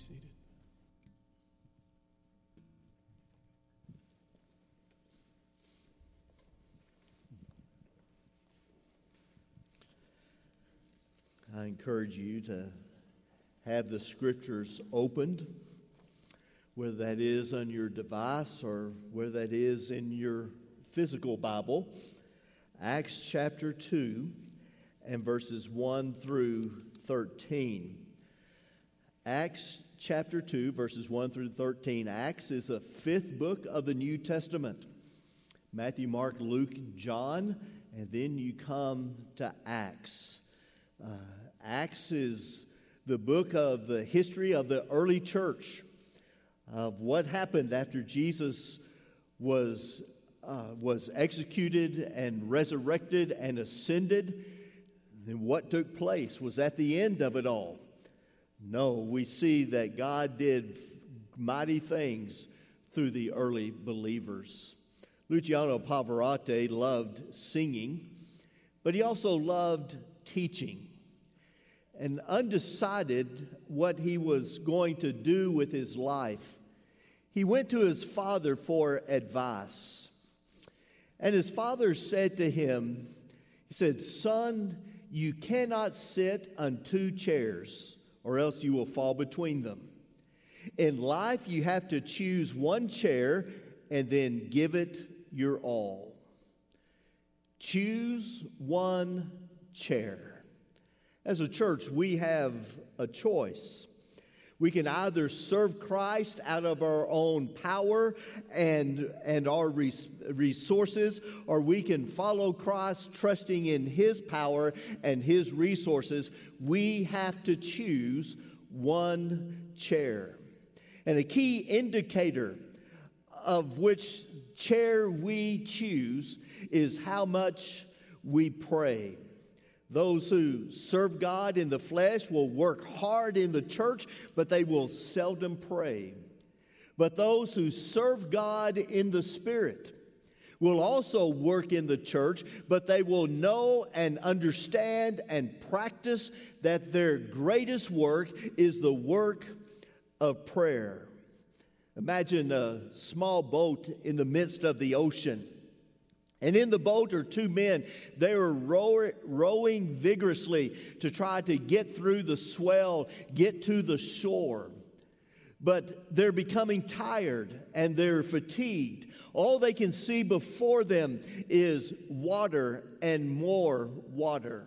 seated. I encourage you to have the scriptures opened, whether that is on your device or whether that is in your physical Bible. Acts chapter 2 and verses 1 through 13. Acts chapter 2, verses 1 through 13. Acts is the fifth book of the New Testament Matthew, Mark, Luke, John, and then you come to Acts. Uh, Acts is the book of the history of the early church, of what happened after Jesus was, uh, was executed and resurrected and ascended. Then what took place was at the end of it all. No, we see that God did mighty things through the early believers. Luciano Pavarotti loved singing, but he also loved teaching. And undecided what he was going to do with his life, he went to his father for advice. And his father said to him, He said, Son, you cannot sit on two chairs or else you will fall between them. In life, you have to choose one chair and then give it your all. Choose one chair. As a church, we have a choice. We can either serve Christ out of our own power and, and our res- resources, or we can follow Christ trusting in His power and His resources. We have to choose one chair. And a key indicator of which chair we choose is how much we pray. Those who serve God in the flesh will work hard in the church, but they will seldom pray. But those who serve God in the Spirit will also work in the church, but they will know and understand and practice that their greatest work is the work of prayer. Imagine a small boat in the midst of the ocean. And in the boat are two men. They are row- rowing vigorously to try to get through the swell, get to the shore. But they're becoming tired and they're fatigued. All they can see before them is water and more water.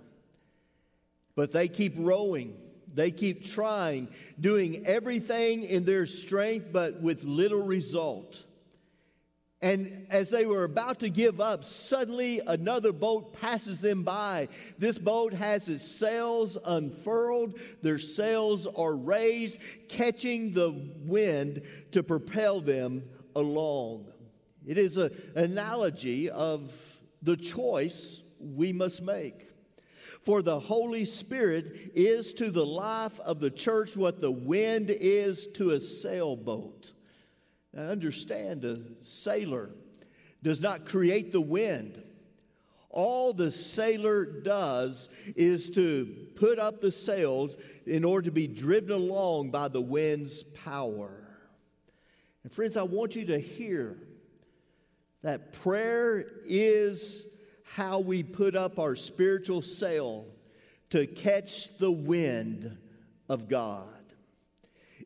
But they keep rowing. They keep trying, doing everything in their strength, but with little result. And as they were about to give up, suddenly another boat passes them by. This boat has its sails unfurled, their sails are raised, catching the wind to propel them along. It is an analogy of the choice we must make. For the Holy Spirit is to the life of the church what the wind is to a sailboat. Now, understand a sailor does not create the wind. All the sailor does is to put up the sails in order to be driven along by the wind's power. And, friends, I want you to hear that prayer is how we put up our spiritual sail to catch the wind of God.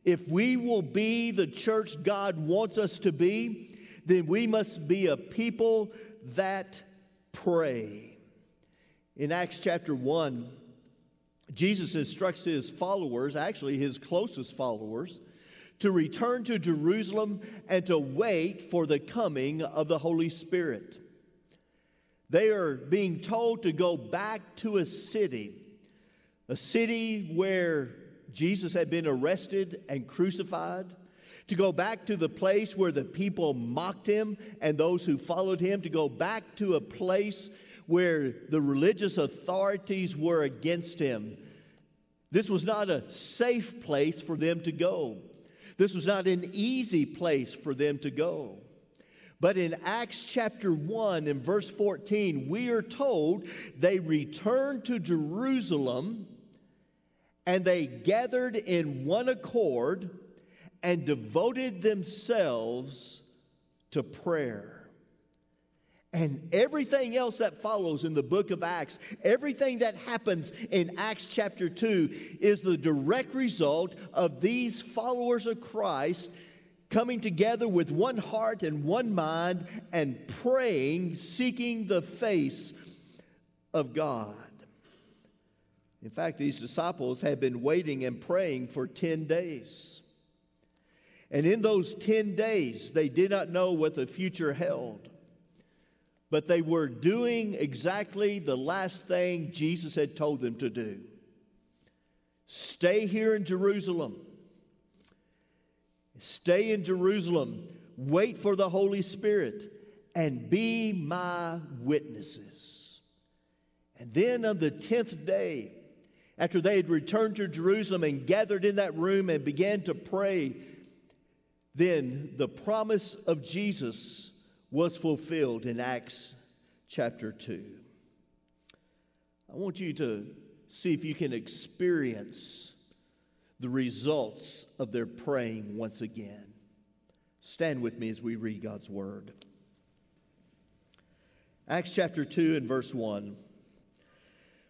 If we will be the church God wants us to be, then we must be a people that pray. In Acts chapter 1, Jesus instructs his followers, actually his closest followers, to return to Jerusalem and to wait for the coming of the Holy Spirit. They are being told to go back to a city, a city where Jesus had been arrested and crucified, to go back to the place where the people mocked him and those who followed him, to go back to a place where the religious authorities were against him. This was not a safe place for them to go. This was not an easy place for them to go. But in Acts chapter 1 and verse 14, we are told they returned to Jerusalem and they gathered in one accord and devoted themselves to prayer. And everything else that follows in the book of Acts, everything that happens in Acts chapter 2 is the direct result of these followers of Christ coming together with one heart and one mind and praying, seeking the face of God. In fact, these disciples had been waiting and praying for 10 days. And in those 10 days, they did not know what the future held. But they were doing exactly the last thing Jesus had told them to do stay here in Jerusalem. Stay in Jerusalem. Wait for the Holy Spirit and be my witnesses. And then on the 10th day, after they had returned to Jerusalem and gathered in that room and began to pray, then the promise of Jesus was fulfilled in Acts chapter 2. I want you to see if you can experience the results of their praying once again. Stand with me as we read God's word. Acts chapter 2 and verse 1.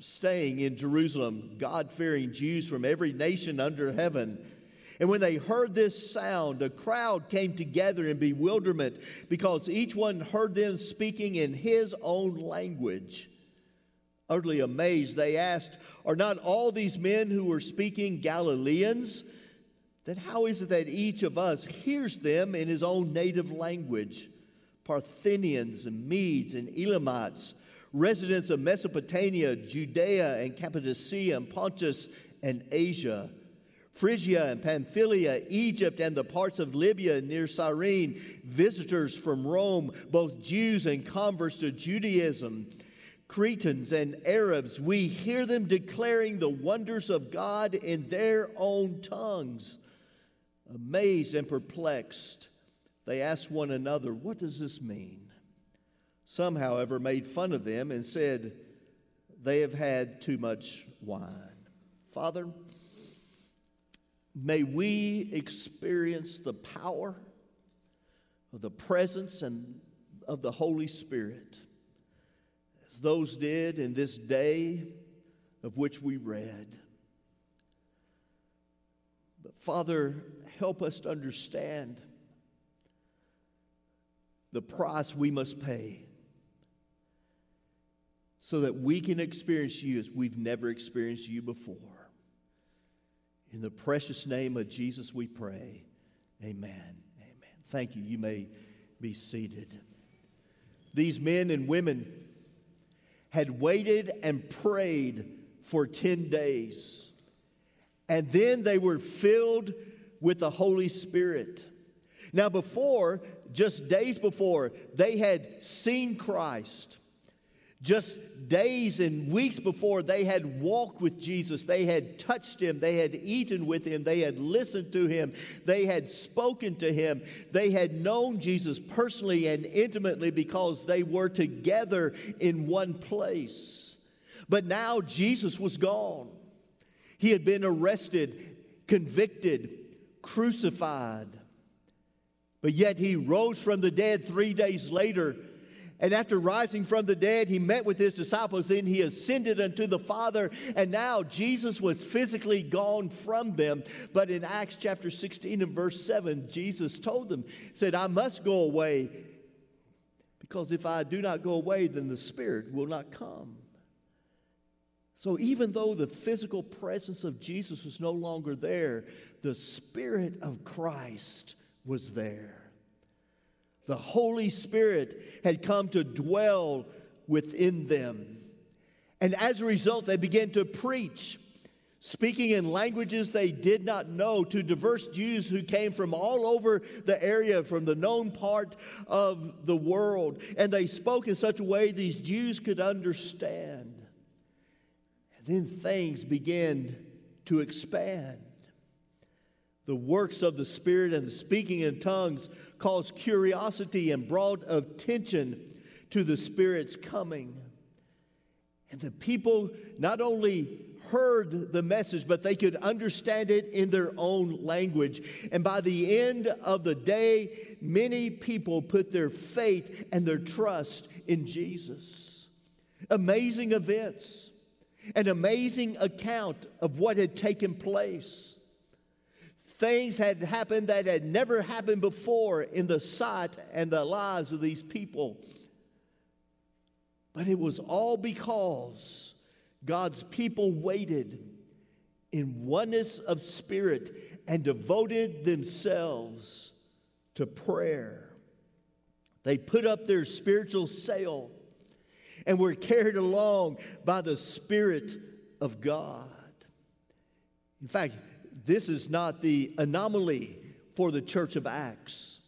staying in Jerusalem God fearing Jews from every nation under heaven. And when they heard this sound, a crowd came together in bewilderment because each one heard them speaking in his own language. Utterly amazed, they asked, Are not all these men who were speaking Galileans? Then how is it that each of us hears them in his own native language? Parthians and Medes and Elamites, residents of Mesopotamia, Judea and Cappadocia and Pontus and Asia Phrygia and Pamphylia, Egypt, and the parts of Libya near Cyrene, visitors from Rome, both Jews and converts to Judaism, Cretans and Arabs, we hear them declaring the wonders of God in their own tongues. Amazed and perplexed, they ask one another, What does this mean? Some, however, made fun of them and said, They have had too much wine. Father, May we experience the power of the presence and of the Holy Spirit as those did in this day of which we read. But Father, help us to understand the price we must pay so that we can experience you as we've never experienced you before. In the precious name of Jesus, we pray. Amen. Amen. Thank you. You may be seated. These men and women had waited and prayed for 10 days, and then they were filled with the Holy Spirit. Now, before, just days before, they had seen Christ. Just days and weeks before, they had walked with Jesus. They had touched him. They had eaten with him. They had listened to him. They had spoken to him. They had known Jesus personally and intimately because they were together in one place. But now Jesus was gone. He had been arrested, convicted, crucified. But yet he rose from the dead three days later and after rising from the dead, he met with his disciples. Then he ascended unto the Father. And now Jesus was physically gone from them. But in Acts chapter 16 and verse 7, Jesus told them, said, I must go away because if I do not go away, then the Spirit will not come. So even though the physical presence of Jesus was no longer there, the Spirit of Christ was there. The Holy Spirit had come to dwell within them. And as a result, they began to preach. speaking in languages they did not know to diverse Jews who came from all over the area, from the known part of the world. And they spoke in such a way these Jews could understand. And then things began to expand. The works of the Spirit and the speaking in tongues caused curiosity and brought attention to the Spirit's coming. And the people not only heard the message, but they could understand it in their own language. And by the end of the day, many people put their faith and their trust in Jesus. Amazing events, an amazing account of what had taken place. Things had happened that had never happened before in the sight and the lives of these people. But it was all because God's people waited in oneness of spirit and devoted themselves to prayer. They put up their spiritual sail and were carried along by the Spirit of God. In fact, this is not the anomaly for the church of Acts.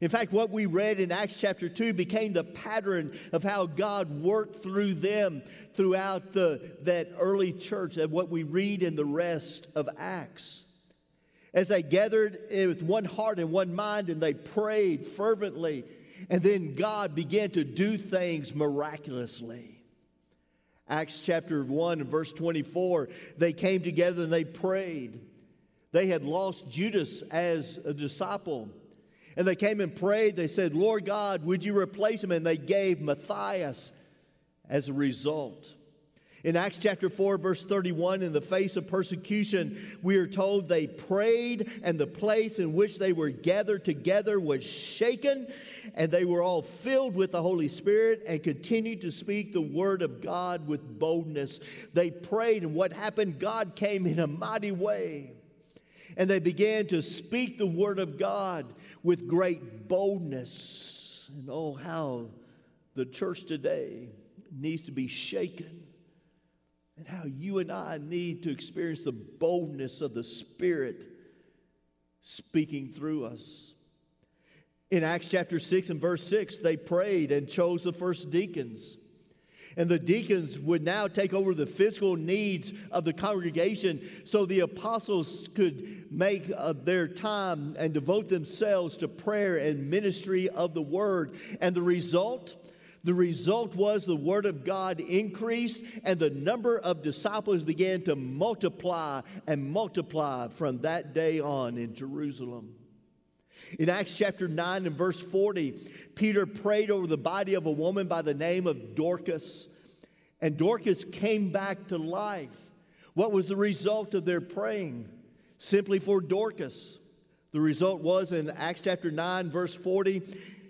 In fact, what we read in Acts chapter 2 became the pattern of how God worked through them throughout the, that early church, and what we read in the rest of Acts. As they gathered with one heart and one mind and they prayed fervently, and then God began to do things miraculously. Acts chapter 1 and verse 24, they came together and they prayed. They had lost Judas as a disciple. And they came and prayed. They said, Lord God, would you replace him? And they gave Matthias as a result. In Acts chapter 4, verse 31, in the face of persecution, we are told they prayed, and the place in which they were gathered together was shaken, and they were all filled with the Holy Spirit and continued to speak the word of God with boldness. They prayed, and what happened? God came in a mighty way and they began to speak the word of God with great boldness. And oh, how the church today needs to be shaken, and how you and I need to experience the boldness of the Spirit speaking through us. In Acts chapter 6 and verse 6, they prayed and chose the first deacons. And the deacons would now take over the physical needs of the congregation so the apostles could make uh, their time and devote themselves to prayer and ministry of the word. And the result? The result was the word of God increased and the number of disciples began to multiply and multiply from that day on in Jerusalem. In Acts chapter 9 and verse 40, Peter prayed over the body of a woman by the name of Dorcas, and Dorcas came back to life. What was the result of their praying? Simply for Dorcas. The result was in Acts chapter 9, verse 40,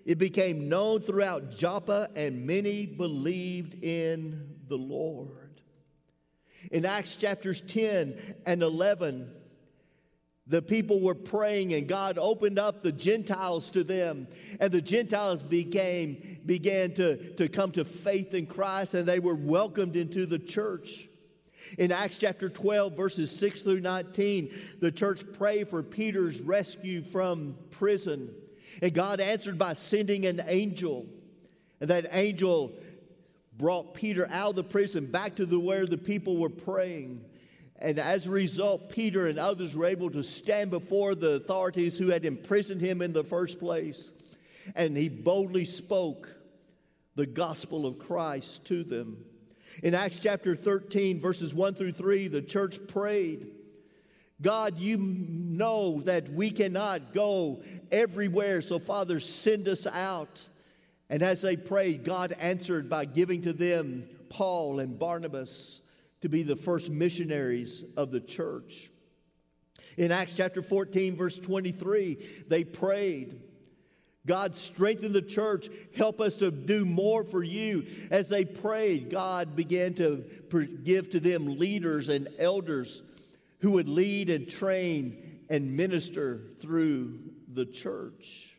it became known throughout Joppa, and many believed in the Lord. In Acts chapters 10 and 11, the people were praying and God opened up the Gentiles to them. And the Gentiles became, began to, to come to faith in Christ and they were welcomed into the church. In Acts chapter 12, verses 6 through 19, the church prayed for Peter's rescue from prison. And God answered by sending an angel. And that angel brought Peter out of the prison back to the, where the people were praying. And as a result, Peter and others were able to stand before the authorities who had imprisoned him in the first place. And he boldly spoke the gospel of Christ to them. In Acts chapter 13, verses 1 through 3, the church prayed God, you know that we cannot go everywhere, so Father, send us out. And as they prayed, God answered by giving to them Paul and Barnabas to be the first missionaries of the church. In Acts chapter 14, verse 23, they prayed. God strengthen the church. Help us to do more for you. As they prayed, God began to give to them leaders and elders who would lead and train and minister through the church.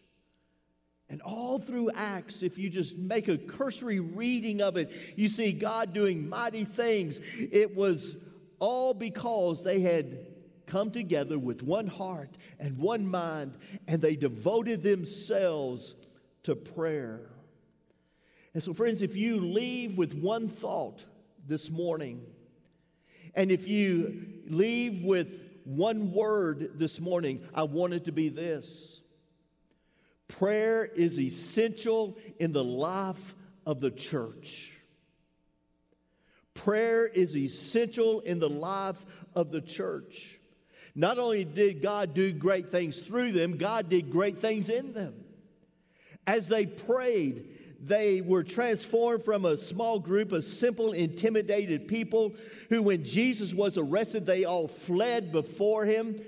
And all through Acts, if you just make a cursory reading of it, you see God doing mighty things. It was all because they had come together with one heart and one mind, and they devoted themselves to prayer. And so, friends, if you leave with one thought this morning, and if you leave with one word this morning, I want it to be this prayer is essential in the life of the church. Prayer is essential in the life of the church. Not only did God do great things through them, God did great things in them. As they prayed, they were transformed from a small group of simple, intimidated people who, when Jesus was arrested, they all fled before him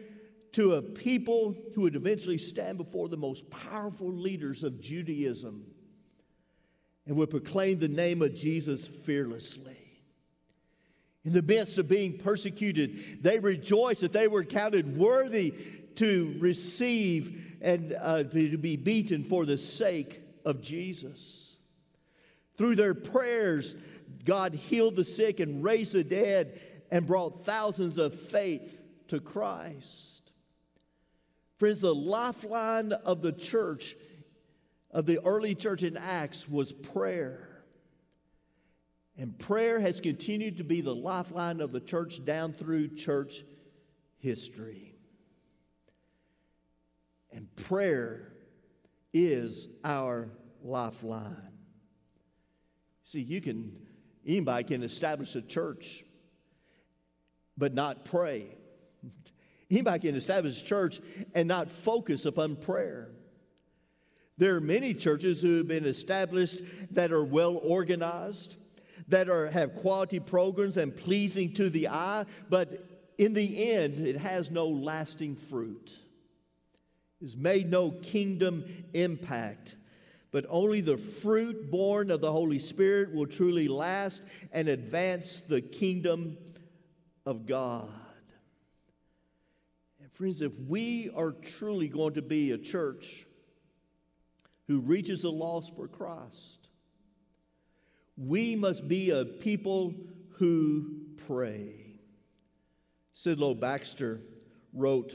to a people who would eventually stand before the most powerful leaders of Judaism and would proclaim the name of Jesus fearlessly. In the midst of being persecuted, they rejoiced that they were counted worthy to receive and uh, to be beaten for the sake of Jesus. Through their prayers, God healed the sick and raised the dead and brought thousands of faith to Christ. Friends, the lifeline of the church, of the early church in Acts, was prayer. And prayer has continued to be the lifeline of the church down through church history. And prayer is our lifeline. See, you can, anybody can establish a church, but not pray. Anybody can establish a church and not focus upon prayer. There are many churches who have been established that are well organized that are, have quality programs and pleasing to the eye, but in the end, it has no lasting fruit. It's made no kingdom impact. But only the fruit born of the Holy Spirit will truly last and advance the kingdom of God. Friends, if we are truly going to be a church who reaches the lost for Christ, we must be a people who pray. Sidlow Baxter wrote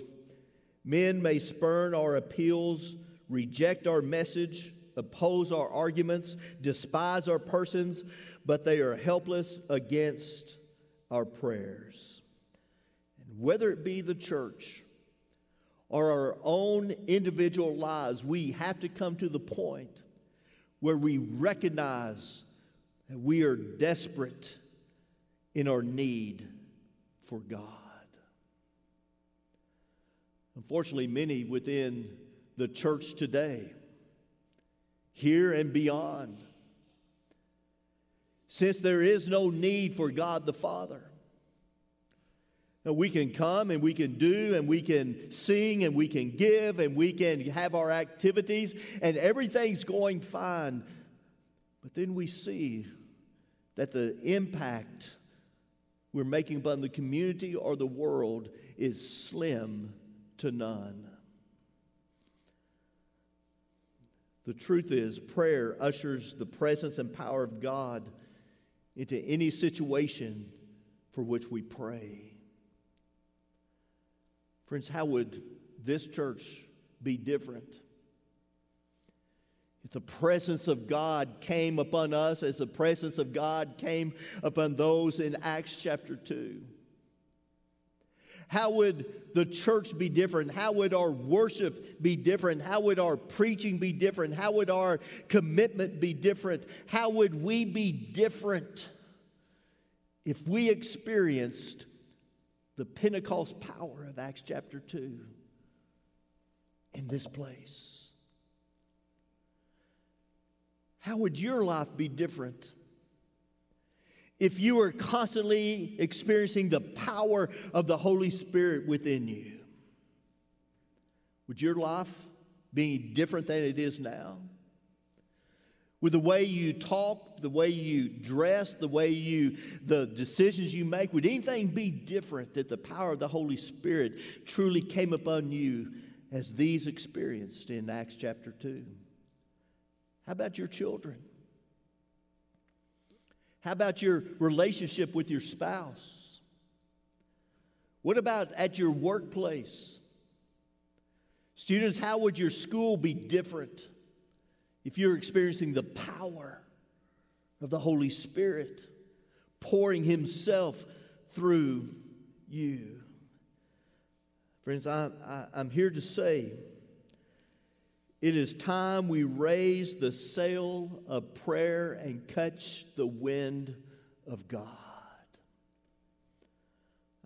Men may spurn our appeals, reject our message, oppose our arguments, despise our persons, but they are helpless against our prayers. And whether it be the church or our own individual lives, we have to come to the point where we recognize that we are desperate in our need for God. Unfortunately, many within the church today, here and beyond, since there is no need for God the Father, we can come and we can do and we can sing and we can give and we can have our activities and everything's going fine. But then we see that the impact we're making upon the community or the world is slim to none. The truth is, prayer ushers the presence and power of God into any situation for which we pray. Friends, how would this church be different if the presence of God came upon us as the presence of God came upon those in Acts chapter 2? How would the church be different? How would our worship be different? How would our preaching be different? How would our commitment be different? How would we be different if we experienced the Pentecost power of Acts chapter 2 in this place? How would your life be different if you were constantly experiencing the power of the Holy Spirit within you? Would your life be different than it is now? With the way you talk, the way you dress, the way you, the decisions you make, would anything be different that the power of the Holy Spirit truly came upon you as these experienced in Acts chapter 2? How about your children? How about your relationship with your spouse? What about at your workplace? Students, how would your school be different if you're experiencing the power of the Holy Spirit pouring Himself through you? Friends, I, I, I'm here to say it is time we raise the sail of prayer and catch the wind of God.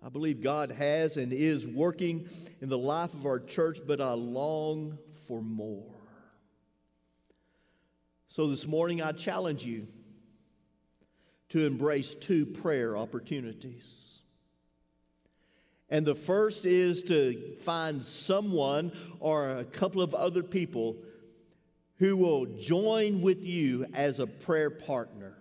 I believe God has and is working in the life of our church, but I long for more. So this morning, I challenge you to embrace two prayer opportunities. And the first is to find someone or a couple of other people who will join with you as a prayer partner.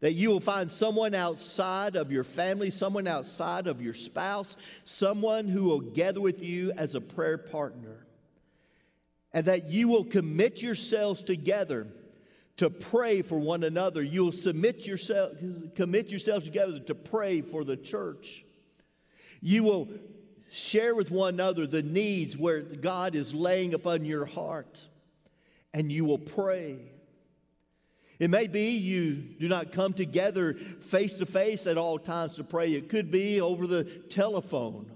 That you will find someone outside of your family, someone outside of your spouse, someone who will gather with you as a prayer partner. And that you will commit yourselves together to pray for one another. You'll submit yourself, commit yourselves together to pray for the church. You will share with one another the needs where God is laying upon your heart, and you will pray. It may be you do not come together face to face at all times to pray. It could be over the telephone.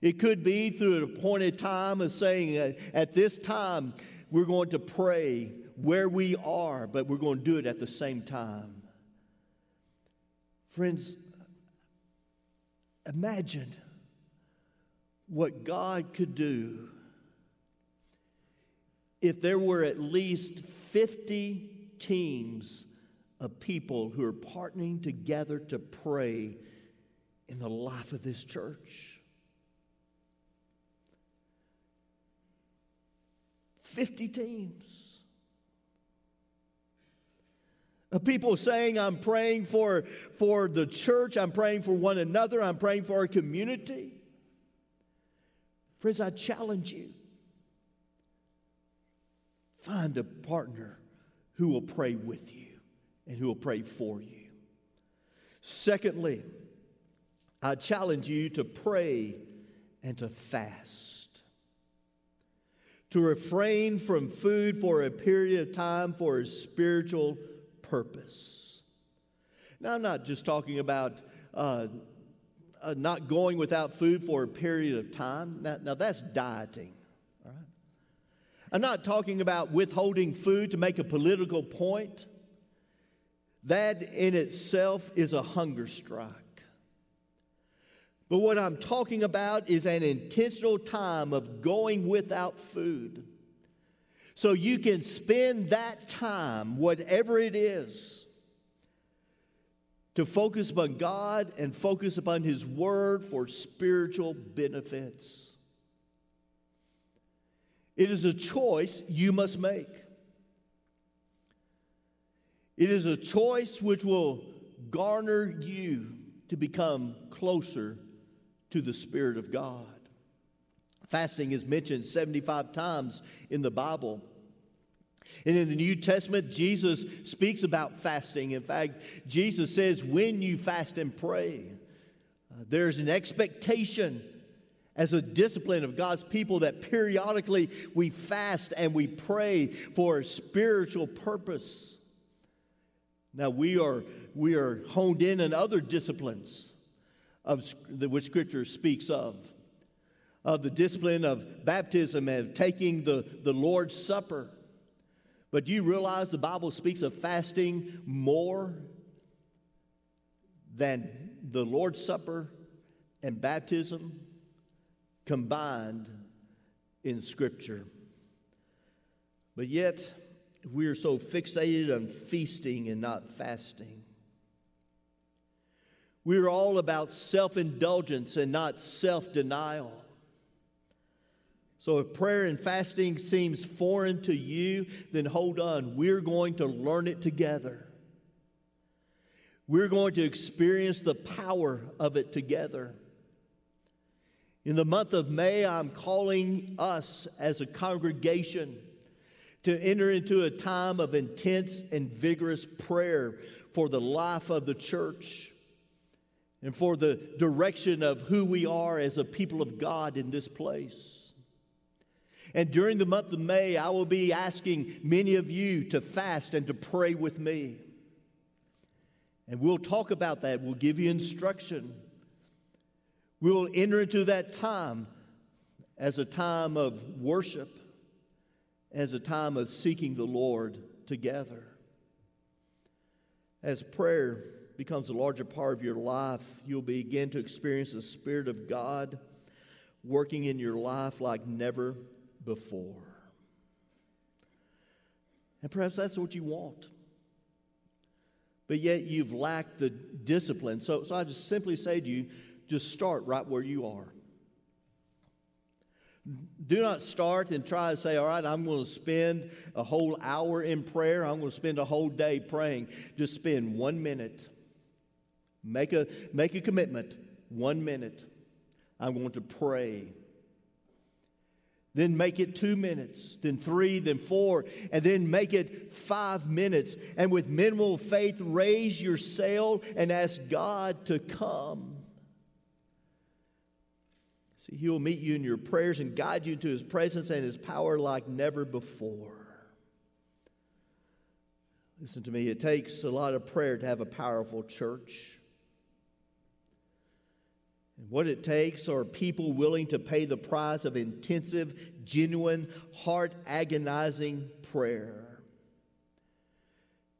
It could be through an appointed time of saying, uh, at this time, we're going to pray where we are, but we're going to do it at the same time. Friends, imagine what God could do if there were at least 50 teams of people who are partnering together to pray in the life of this church. 50 teams. People saying, I'm praying for, for the church, I'm praying for one another, I'm praying for our community. Friends, I challenge you find a partner who will pray with you and who will pray for you. Secondly, I challenge you to pray and to fast. To refrain from food for a period of time for a spiritual purpose. Now, I'm not just talking about uh, uh, not going without food for a period of time. Now, now that's dieting. All right? I'm not talking about withholding food to make a political point. That in itself is a hunger strike. But what I'm talking about is an intentional time of going without food. So you can spend that time, whatever it is, to focus upon God and focus upon His Word for spiritual benefits. It is a choice you must make. It is a choice which will garner you to become closer to the Spirit of God. Fasting is mentioned 75 times in the Bible. And in the New Testament, Jesus speaks about fasting. In fact, Jesus says, when you fast and pray, uh, there's an expectation as a discipline of God's people that periodically we fast and we pray for a spiritual purpose. Now we are we are honed in on other disciplines of which Scripture speaks of, of the discipline of baptism and taking the, the Lord's Supper. But do you realize the Bible speaks of fasting more than the Lord's Supper and baptism? combined in Scripture. But yet, we are so fixated on feasting and not fasting. We're all about self indulgence and not self denial. So, if prayer and fasting seems foreign to you, then hold on. We're going to learn it together. We're going to experience the power of it together. In the month of May, I'm calling us as a congregation to enter into a time of intense and vigorous prayer for the life of the church and for the direction of who we are as a people of God in this place. And during the month of May, I will be asking many of you to fast and to pray with me. And we'll talk about that. We'll give you instruction. We'll enter into that time as a time of worship, as a time of seeking the Lord together. As prayer becomes a larger part of your life, you'll begin to experience the Spirit of God working in your life like never before. And perhaps that's what you want. But yet you've lacked the discipline. So, so I just simply say to you just start right where you are. Do not start and try to say, All right, I'm going to spend a whole hour in prayer. I'm going to spend a whole day praying. Just spend one minute Make a, make a commitment. One minute. I'm going to pray. Then make it two minutes, then three, then four, and then make it five minutes. And with minimal faith, raise your sail and ask God to come. See, He will meet you in your prayers and guide you into His presence and His power like never before. Listen to me, it takes a lot of prayer to have a powerful church. What it takes are people willing to pay the price of intensive, genuine, heart agonizing prayer.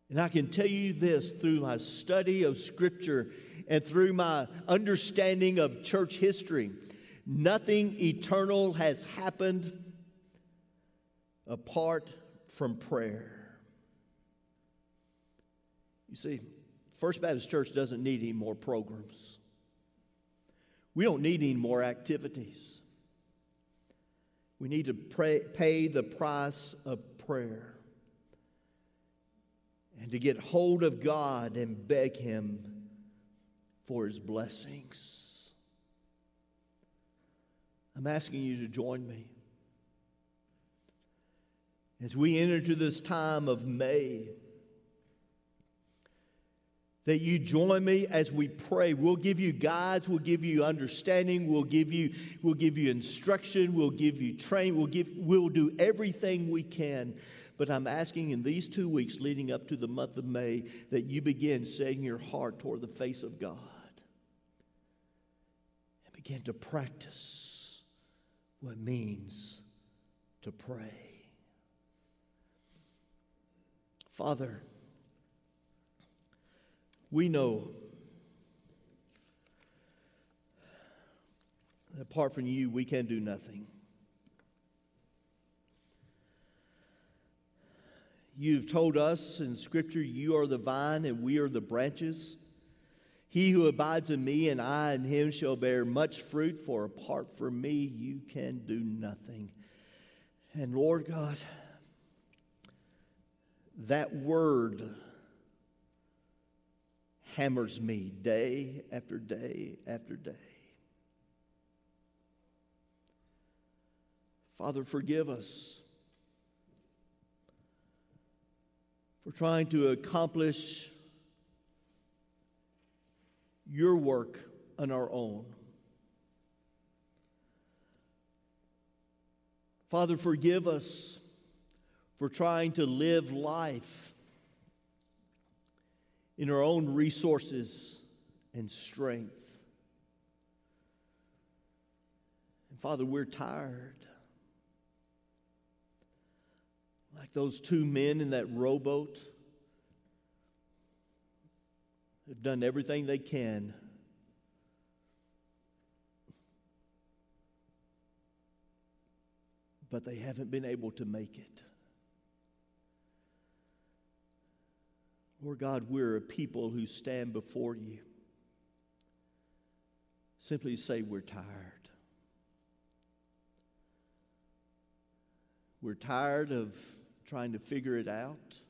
And I can tell you this through my study of Scripture and through my understanding of church history nothing eternal has happened apart from prayer. You see, First Baptist Church doesn't need any more programs. We don't need any more activities. We need to pray, pay the price of prayer and to get hold of God and beg Him for His blessings. I'm asking you to join me. As we enter into this time of May, that you join me as we pray. We'll give you guides, we'll give you understanding, we'll give you, we'll give you instruction, we'll give you training, we'll, give, we'll do everything we can. But I'm asking in these two weeks leading up to the month of May that you begin setting your heart toward the face of God and begin to practice what it means to pray. Father, we know that apart from you, we can do nothing. You've told us in Scripture, you are the vine and we are the branches. He who abides in me and I in him shall bear much fruit, for apart from me, you can do nothing. And Lord God, that word hammers me day after day after day. Father, forgive us for trying to accomplish your work on our own. Father, forgive us for trying to live life in our own resources and strength. And Father, we're tired. Like those two men in that rowboat They've done everything they can. But they haven't been able to make it. Lord God, we're a people who stand before you. Simply say we're tired. We're tired of trying to figure it out.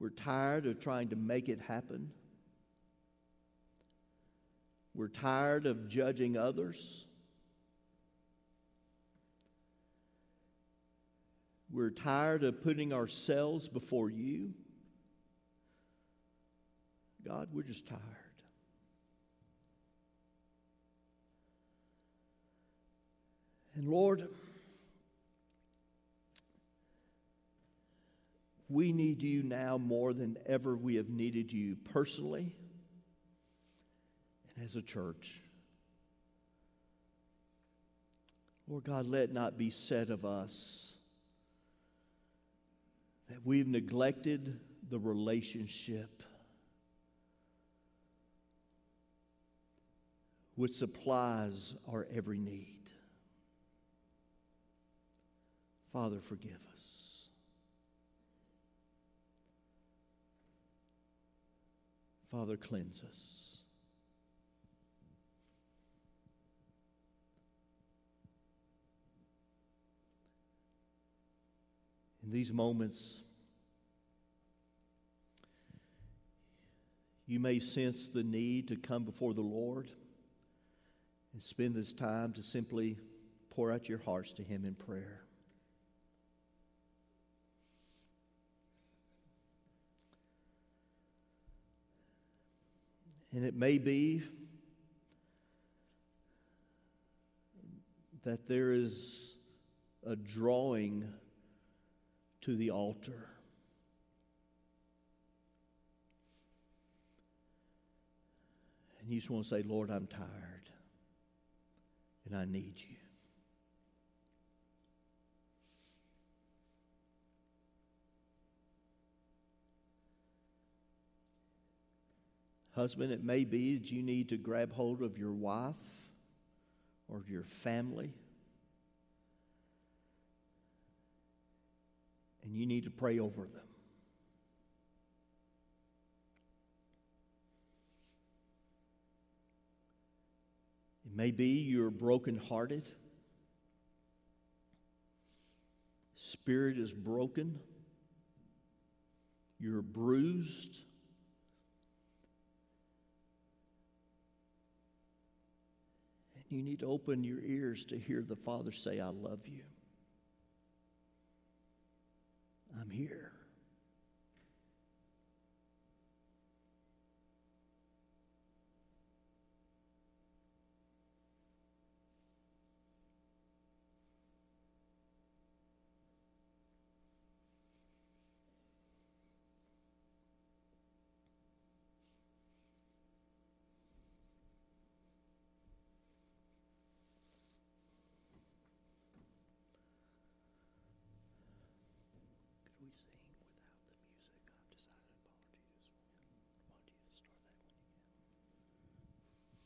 We're tired of trying to make it happen. We're tired of judging others. We're tired of putting ourselves before you. God, we're just tired. And Lord, we need you now more than ever we have needed you personally and as a church. Lord God, let not be said of us that we've neglected the relationship which supplies our every need. Father, forgive us. Father, cleanse us. In these moments, you may sense the need to come before the Lord and spend this time to simply pour out your hearts to Him in prayer. And it may be that there is a drawing to the altar. And you just want to say, Lord, I'm tired and I need you. Husband, it may be that you need to grab hold of your wife or your family. And you need to pray over them. It may be you're brokenhearted. Spirit is broken. You're bruised. And you need to open your ears to hear the Father say, I love you. I'm here.